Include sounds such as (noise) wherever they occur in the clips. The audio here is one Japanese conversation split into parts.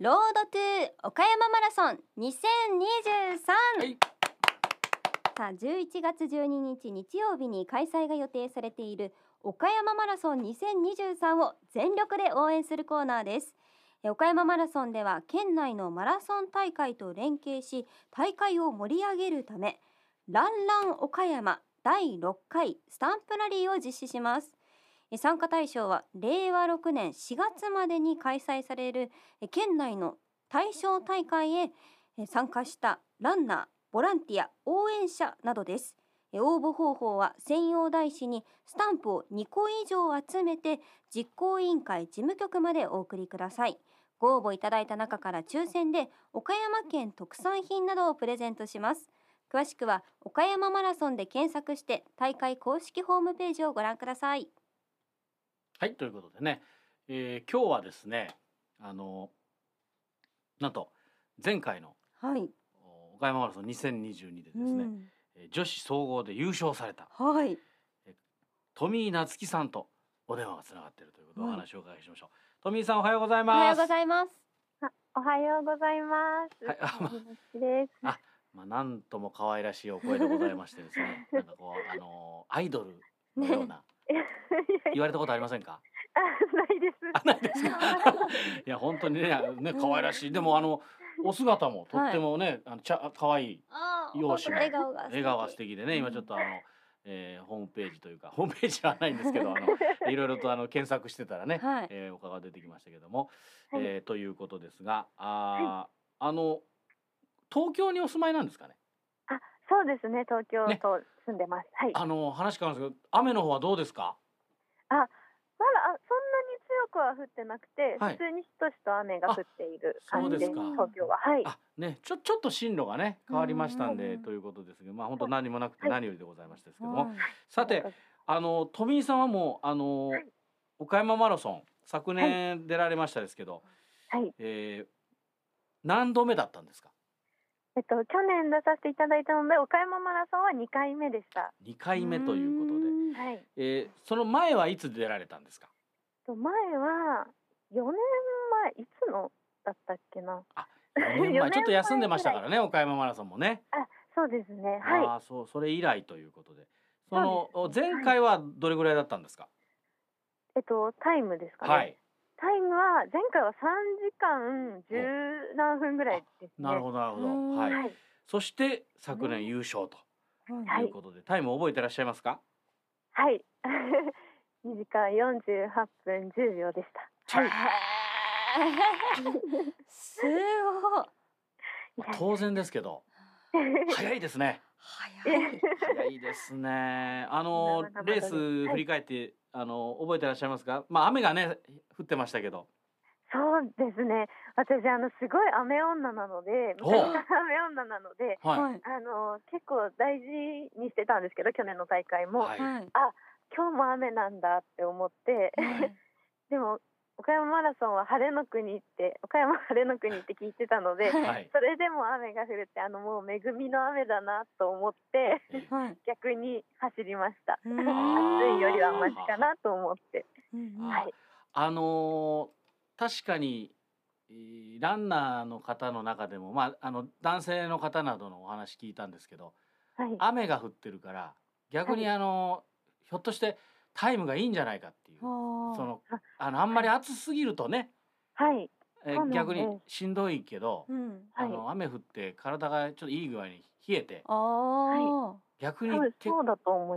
ロードトゥ岡山マラソン2023、はい。さあ11月12日日曜日に開催が予定されている岡山マラソン2023を全力で応援するコーナーです。え岡山マラソンでは県内のマラソン大会と連携し大会を盛り上げるためランラン岡山第6回スタンプラリーを実施します。え参加対象は令和6年4月までに開催されるえ県内の対象大会へえ参加したランナーボランティア応援者などです。応募方法は専用台紙にスタンプを2個以上集めて実行委員会事務局までお送りください。ご応募いただいた中から抽選で岡山県特産品などをプレゼントします。詳しくは岡山マラソンで検索して大会公式ホームページをご覧ください。はいということでね、えー今日はですねあのなんと前回のはい、お岡山マラソン2022でですね、うん。えー女子総合で優勝されたはい。富井夏樹さんとお電話がつながっているということでおはい。話をお伺いしましょう、富井さんおはようございおはようますございます。あおはようございます。はいあまみなしです。あまあなんとも可愛らしいお声でございましてですね (laughs) なんかこうあのーアイドルのような、言われたことありませんか？あないです。あないですか？(laughs) いや本当にねね可愛らしい。でもあのお姿もとってもね、あのちゃ可愛い容姿も笑顔が笑顔が素敵でね今ちょっとあの、えーホームページというかホームページはないんですけどあのい。ろいろとあの検索してたらね、はい。えーお顔が出てきましたけども、はい。えーということですがあー、あの東京にお住まいなんですかね？あ、そうですね。東京ねと住んでます。はい。あの話変わるんですけど雨の方はどうですか？まだあそんなに強くは降ってなくて、はい普通にしとしと雨が降っている感じであそうですか東京は。はい。あねちょちょっと進路がね変わりましたんでうんということですけどまあ本当何もなくてはい何よりでございましたですけども、はいさてあの富井さんはもうあの、はい岡山マラソン昨年出られましたですけど、はい。えー何度目だったんですか？えっと去年出させていただいたので岡山マラソンは2回目でした。2回目ということで、んはい。えーその前はいつ出られたんですか？と前は4年前いつのだったっけな？4年4前 (laughs) ちょっと休んでましたぐからね岡山マラソンもね、そうですね。はい。ああそうそれ以来ということでその前回はどれぐらいだったんですか？えっとタイムですかね。はいタイムは前回は3時間10何分ぐらいですね。なるほどなるほど。うんはい、はい。そして昨年優勝と。はい。いうことで、タイム覚えてらっしゃいますか？はい。(laughs) 2時間48分10秒でした。はい。(laughs) すごい。当然ですけど。早いですね早い。早いですね。あのレース振り返って、あの覚えてらっしゃいますか？まあ雨がね降ってましたけど。そうですね。私あのすごい雨女なので、お昔から雨女なので、はい、はい。あの結構大事にしてたんですけど、去年の大会も、はい。はい。今日も雨なんだって思って、はい。(laughs) でも岡山マラソンは晴れの国って岡山晴れの国って聞いてたので、はいそれでも雨が降るってあのもう恵みの雨だなと思ってえーはい逆に走りました。うん暑いよりはマシかなと思って。はい。あのー確かにえーランナーの方の中でもまああの男性の方などのお話聞いたんですけどはい。雨が降ってるから逆にはいあのーひょっとしてタイムがいいんじゃないかっていう。そのああのあんまり暑すぎるとね、はい。え逆にしんどいけど、うん。はい。あの雨降って体がちょっといい具合に冷えてあ逆に結。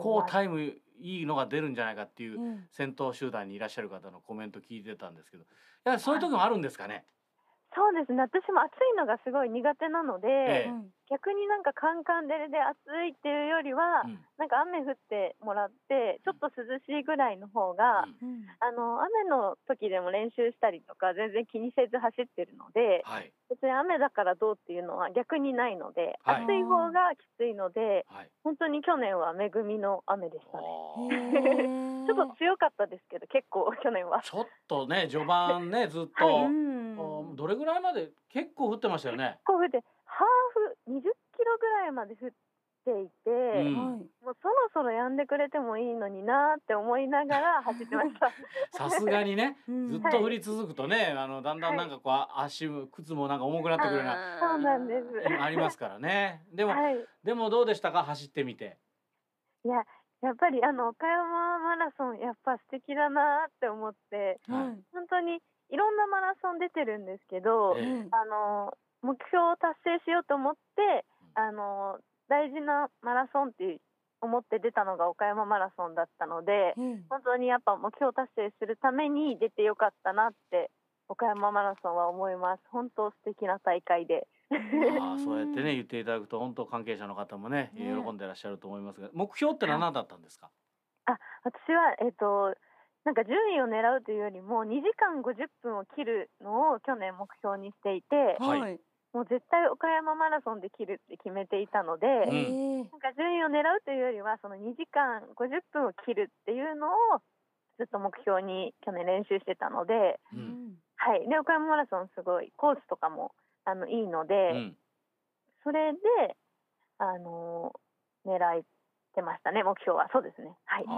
構タイムいいのが出るんじゃないかっていう先頭集団にいらっしゃる方のコメント聞いてたんですけど。やはりそういう時もあるんですかね。そうですね。私も暑いのがすごい苦手なので、ええ。うん逆になんかカンカン照れで暑いっていうよりは、うん。なんか雨降ってもらってちょっと涼しいぐらいの方が、うん。うんあの雨の時でも練習したりとか全然気にせず走ってるのではい。別に雨だからどうっていうのは逆にないので、はい。暑い方がきついのではい。本当に去年は恵みの雨でしたね。(laughs) ちょっと強かったですけど結構去年は。ちょっとね序盤ねずっと、はいどれぐらいまで結構降ってましたよね？こうでハーフ20キロぐらいまで降っていて、うん。ももうそろそろやんでくれてもいいのになって思いながら走ってました。さすがにねうん。ずっと降り続くとね、あのだんだんなんかこう、足も靴もなんか重くなってくるようなそうなんです。ありますからね。でも、はい。でもどうでしたか？走ってみて。いや、やっぱりあの岡山マラソンやっぱ素敵だなって思って、はい。本当にいろんなマラソン出てるんですけど、ええ。うんあの目標を達成しようと思って、あの大事なマラソンって思って出たのが岡山マラソンだったので、うん。本当にやっぱ目標達成するために出てよかったなって岡山マラソンは思います。本当素敵な大会で。ああ (laughs) そうやってね言っていただくと本当関係者の方もねね。喜んでらっしゃると思いますが目標って何だったんですか、私は、えっと、なんか順位を狙うというよりも2時間50分を切るのを去年目標にしていて、はい。はいもう絶対岡山マラソンで切るって決めていたので、ん。ええなんか順位を狙うというよりはその2時間50分を切るっていうのをずっと目標に去年練習してたので、ううん。んはい、で岡山マラソンすごいコースとかもあのいいので、うん。それで、あの狙ってましたね目標は。そうですね。はい、あ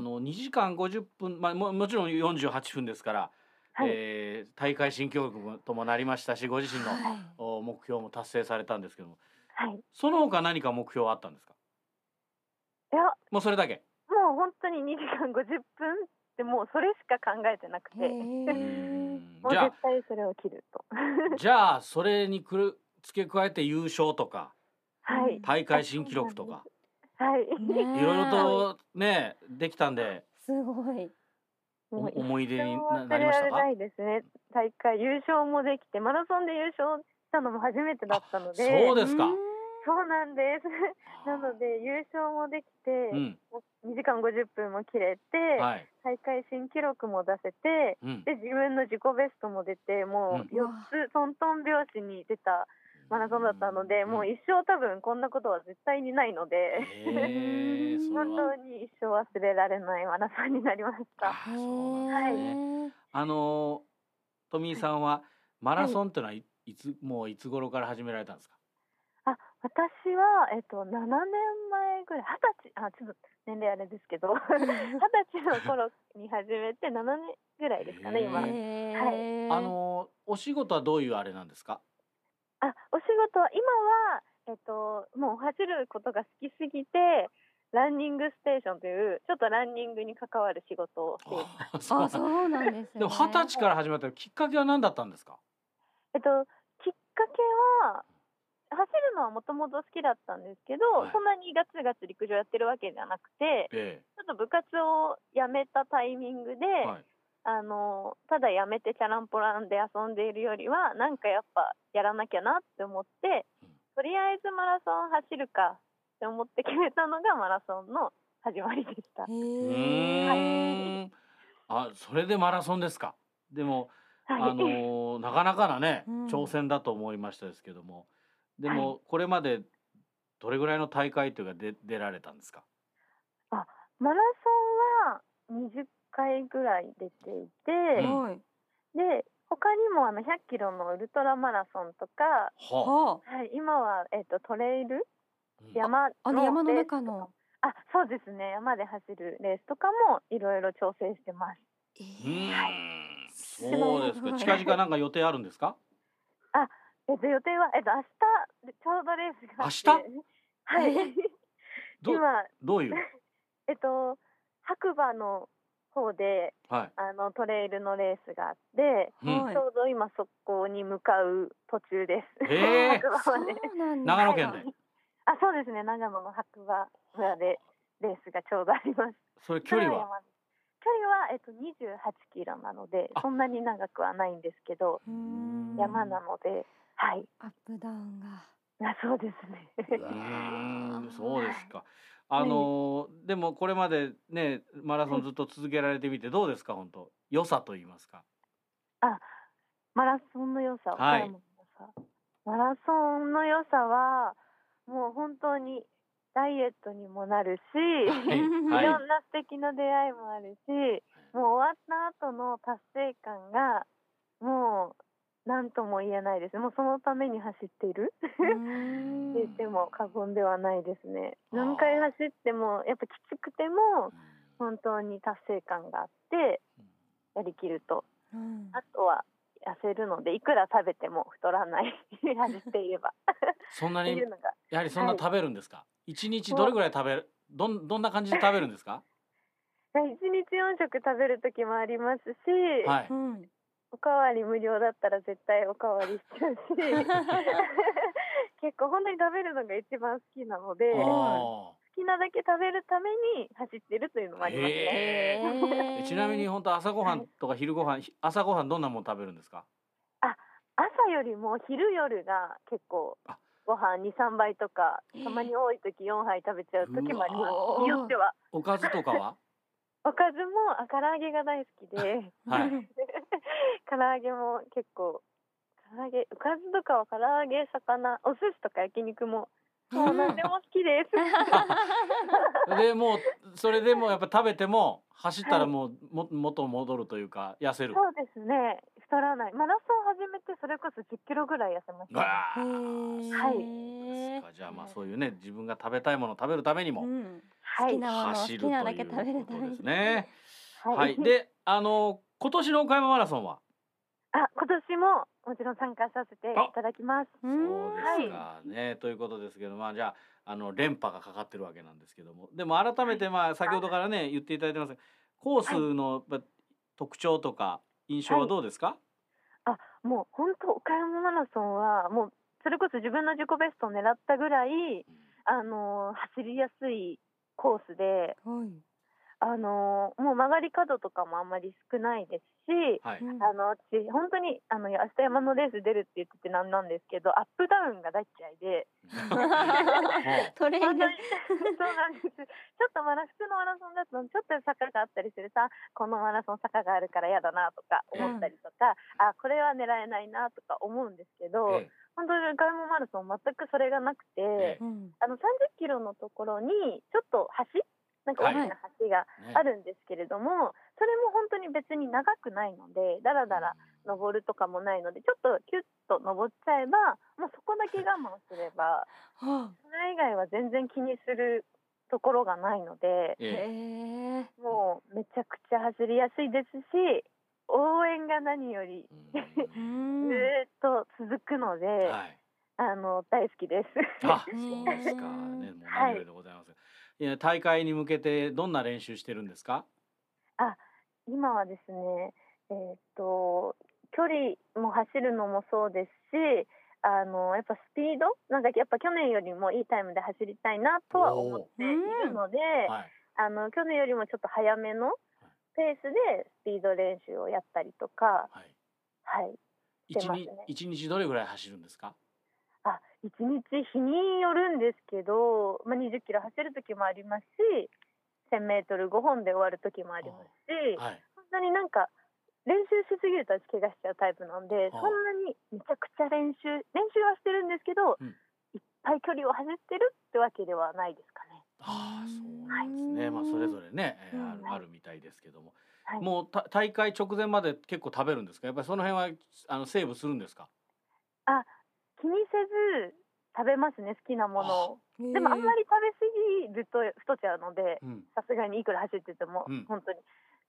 の2時間50分、まあ、ももちろん48分ですから、はい。えー大会新記録ともなりましたしご自身のはい。お目標も達成されたんですけども。はい、いその他何か目標はあったんですか？や。もうそれだけ。もう本当に2時間50分ってもうそれしか考えてなくて、もうじゃ絶対それを切る。と。あじゃあそれにくる付け加えて優勝とか。はい。大会新記録とかはい。ねいろいろとねできたんで。すごい。おもう思い出になりましたか？忘れられないですね。大会優勝もできて、マラソンで優勝したのも初めてだったので。そうですか。ん。そうなんです。なので優勝もできて、うん。2時間50分も切れて、はい、大会新記録も出せて、うん、で自分の自己ベストも出て、もううん。4つトントン拍子に出たマラソンだったので、もう一生多分こんなことは絶対にないので、へえ (laughs) それ本は当に一生忘れられないマラソンになりました。あそうなんですねあの富井さんはマラソンってのはい、いつもういつ頃から始められたんですか？あ、私はえっと7年前ぐらい、二十歳、あ、ちょっと年齢あれですけど、(laughs) 二十歳の頃に始めて7年ぐらいですかね、今。へへーあのお仕事はどういうあれなんですか？あ、お仕事は今はえっともう走ることが好きすぎて。ランニングステーションというちょっとランニングに関わる仕事をしています。あそうなんあそうなんですねでも二十歳から始まったきっかけは何だったんですか？えっと、きっかけは走るのはもともと好きだったんですけど、はいそんなにガツガツ陸上やってるわけじゃなくてえちょっと部活を辞めたタイミングで、えはい。あのただ辞めてチャランポランで遊んでいるよりはなんかやっぱやらなきゃなって思って、うんとりあえずマラソン走るかって思って決めたのがマラソンの始まりでしたへ。うーーん。あそれでマラソンですか？でもはいあのーなかなかなね、(laughs) うん挑戦だと思いましたですけどもでも、これまでどれぐらいの大会というかで出られたんですかマラソンは20回ぐらい出ていて、うん。はい。で他にもあの100キロのウルトラマラソンとか、はははい、今は、えっとトレイル？うん。山のあの山の中の。あそうですね。山で走るレースとかもいろいろ調整してます。えうーんすそうですか。近々なんか予定あるんですか？えっと予定はえっと明日ちょうどレースがあって。はい。えど今。どういう？(laughs) えっと白馬の方ではい、あのトレイルのレースがあって、うん。はい。ちょうど今そこに向かう途中です。へー。(laughs) 長野県で、はい。あそうですね長野の白馬村でレースがちょうどあります。それ距離は？距離は、えっと、28キロなのであ。そんなに長くはないんですけど山なのではい。アップダウンが。あそうですね。そうですかあのーでもこれまでねマラソンずっと続けられてみてどうですか本当？良さと言いますか。マラソンの良さ、はい。マラソンの良さはもう本当にダイエットにもなるし、はい。い、はい。ろんな素敵な出会いもあるしもう終わった後の達成感がもうなんとも言えないです。もうそのために走っている。って (laughs) 言っても過言ではないですね。何回走ってもやっぱきつくても本当に達成感があってやりきると。うん。あとは痩せるのでいくら食べても太らない。(laughs) 走っていれば。そんなにやはりそんな食べるんですか？一、日どれぐらい食べるどんどんな感じで食べるんですか？一日4食食べる時もありますし、はい。うんおかわり無料だったら絶対おかわりしちゃうし。(laughs) 結構本当に食べるのが一番好きなので好あきなだけ食べるために走ってるというのもありますね。ちなみに本当朝ごはんとか昼ごはん、ひ朝ごはんどんなもの食べるんですか？朝よりも昼夜が結構あ。ご飯23杯とかえーたまに多い時4杯食べちゃう時もあります。よっては。おかずとかは？(laughs) おかずもあ唐揚げが大好きで。はい。(laughs) (laughs) 唐揚げも結構唐揚げおかずとかは唐揚げ魚お寿司とか焼肉ももう何でも好きです。(laughs) でもうそれでもやっぱ食べても走ったらもうも元戻るというか痩せる。そうですね。太らない。マラソン始めてそれこそ1 0キロぐらい痩せました、わへあ。ー。はい。ですかじゃあまあそういうね自分が食べたいものを食べるためにもうん。はい。好きなものを好走るというきなだけ食べるために。ことですね。はい、はい。であの今年の岡山マラソンは？あ今年ももちろん参加させていただきます。うそんうですか。ね、ということですけどまあじゃああの連覇がかかってるわけなんですけども。でも改めてまあ先ほどからね言っていただいてます。がコースのやっぱ特徴とか印象はどうですか、あもう本当岡山マラソンはもうそれこそ自分の自己ベストを狙ったぐらいあのー走りやすいコースではいあのーもう曲がり角とかもあんまり少ないですしはい、うん。あの私本当にあの明日山のレース出るって言っててなんなんですけどアップダウンが大嫌いで。(laughs) トレイル本当にそうなんです。ちょっとマラ普通のマラソンだとちょっと坂があったりするさこのマラソン坂があるから嫌だなとか思ったりとか、あこれは狙えないなとか思うんですけど、え本当に岡山マラソン全くそれがなくて、えうん。あの30キロのところにちょっと橋なんか大きな橋があるんですけれども、それも本当に別に長くないのでだらだら登るとかもないのでちょっとキュッと登っちゃえばもうそこだけ我慢すればはそれ以外は全然気にするところがないのであええ。へえもうめちゃくちゃ走りやすいですし応援が何よりうん。(laughs) ずーっと続くので、はい。あの大好きです。あ (laughs) そうですか。ねもう何よりでございます、い、や大会に向けてどんな練習してるんですか？今はですね、えーっと距離も走るのもそうですしあのやっぱスピード？なんかやっぱ去年よりもいいタイムで走りたいなとは思っているので、はい。あの去年よりもちょっと早めのペースでスピード練習をやったりとか、はい。はい、ね。日一日どれぐらい走るんですか？あ1日日によるんですけど、まあ、20キロ走る時もありますし1000メートル5本で終わる時もありますし、はい。そんなになんか練習しすぎると私怪我しちゃうタイプなんで、ああそんなにめちゃくちゃ練習練習はしてるんですけど、うん。いっぱい距離を走ってるってわけではないですかね。ああそうなんですね、はいまあそれぞれね、えーうんあるあるみたいですけども、はい、もうた大会直前まで結構食べるんですか？やっぱりその辺はあのセーブするんですか？気にせず食べますね好きなものを。でもあんまり食べ過ぎると太っちゃうのでうん。さすがにいくら走ってても、うん。本当に。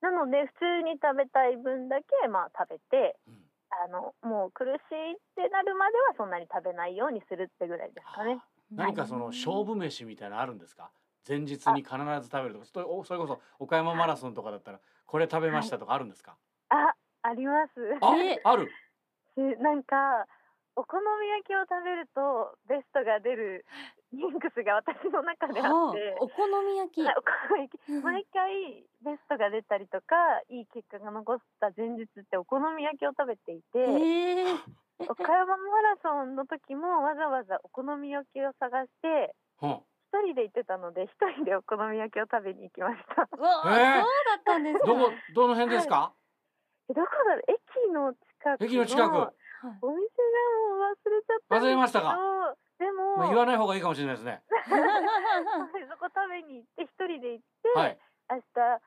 なので普通に食べたい分だけまあ食べてうん。あのもう苦しいってなるまではそんなに食べないようにするってぐらいですかね。何かその勝負飯みたいなのあるんですか？前日に必ず食べるとかそれこそ岡山マラソンとかだったらこれ食べましたとかあるんですか、ああります。あえある？(laughs) しなんかお好み焼きを食べるとベストが出るジンクスが私の中であはあって、お好み焼き。はいお好み焼き。毎回ベストが出たりとかいい結果が残った前日ってお好み焼きを食べていて、ええ。岡山マラソンの時もわざわざお好み焼きを探してうん一人で行ってたので一人でお好み焼きを食べに行きました。うわあ、え。ーそうだったんですか。どこどの辺ですか、どこだろう？駅の近く駅の近くはい。お店がもう忘れちゃった忘れましたか。でも、まあ、言わない方がいいかもしれないですね。(laughs) はい。そこ食べに行って一人で行って、はい明日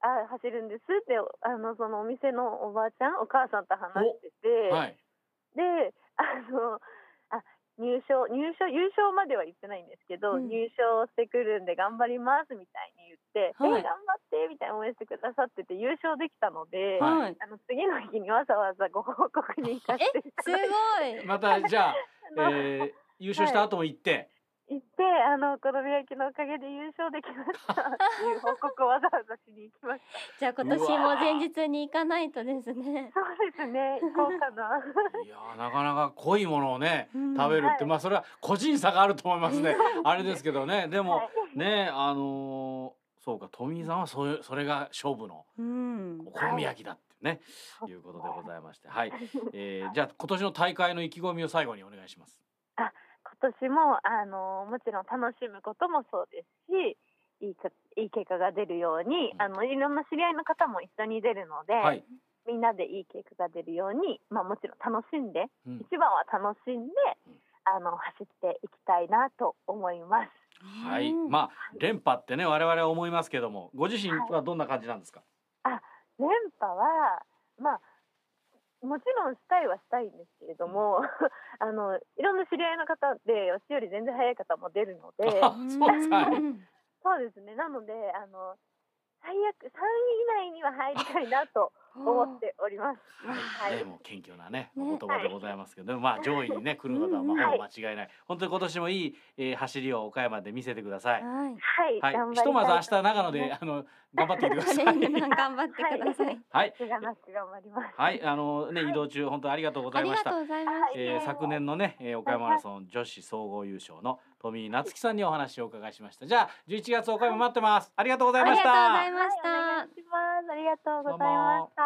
あ走るんですってあのそのお店のおばあちゃんお母さんと話してて、はい。のあ入賞入賞優勝までは言ってないんですけど、うん。入賞してくるんで頑張りますみたいに言って、はい。え頑張ってみたいな応援してくださってて優勝できたので、はい。はいあの次の日にわざわざご報告に行かせていたすだいて。ごい。またじゃあ、(laughs) えー、優勝した後も行って、行ってあのこの病気のおかげで優勝できましたっていう報告をわざわざしに行きました。(laughs) じゃあ今年も前日に行かないとですね。(laughs) そうですね行こうかな。(laughs) いやーなかなか濃いものをね、うん。食べるって、はい。まあそれは個人差があると思いますね。あれですけどね。でも、はい。ねあのーそうか富井さんはそういうそれが勝負のうん。お好み焼きだってね、はい。いうことでございまして。はい、えー、じゃあ今年の大会の意気込みを最後にお願いします今年もあのもちろん楽しむこともそうですしいいかいい結果が出るように、うん。あのいろんな知り合いの方も一緒に出るので、はい、みんなでいい結果が出るように、まあ、もちろん楽しんで、うん。一番は楽しんで、うん。あの走っていきたいなと思います。はい、うん。まあ連覇ってね我々は思いますけどもご自身はどんな感じなんですか、連覇はまあもちろんしたいはしたいんですけれども、(laughs) あのいろんな知り合いの方で私より全然早い方も出るので。そうですね。なのであの最悪3位以内には入りたいなと思っております。はい、はいね、もう謙虚なね、ねお言葉でございますけど、でもまあ上位にね、来ることはまあほぼ間違いない。本当に今年もいい、えー、走りを岡山で見せてください。はいはい、ひとまず明日長野で、あの、頑張っていてください。(laughs) 頑張ってください。はい、頑張ります。はい、あのね、移動中、本当にありがとうございましたありがとう。ございます。えー、昨年のね、えー、岡山マラソン女子総合優勝の富井夏樹さんにお話をお伺いしました。じゃあ、11月岡山待ってます。ありがとうございました。ありがとうございましたはい、お願いします。ありがとうございました。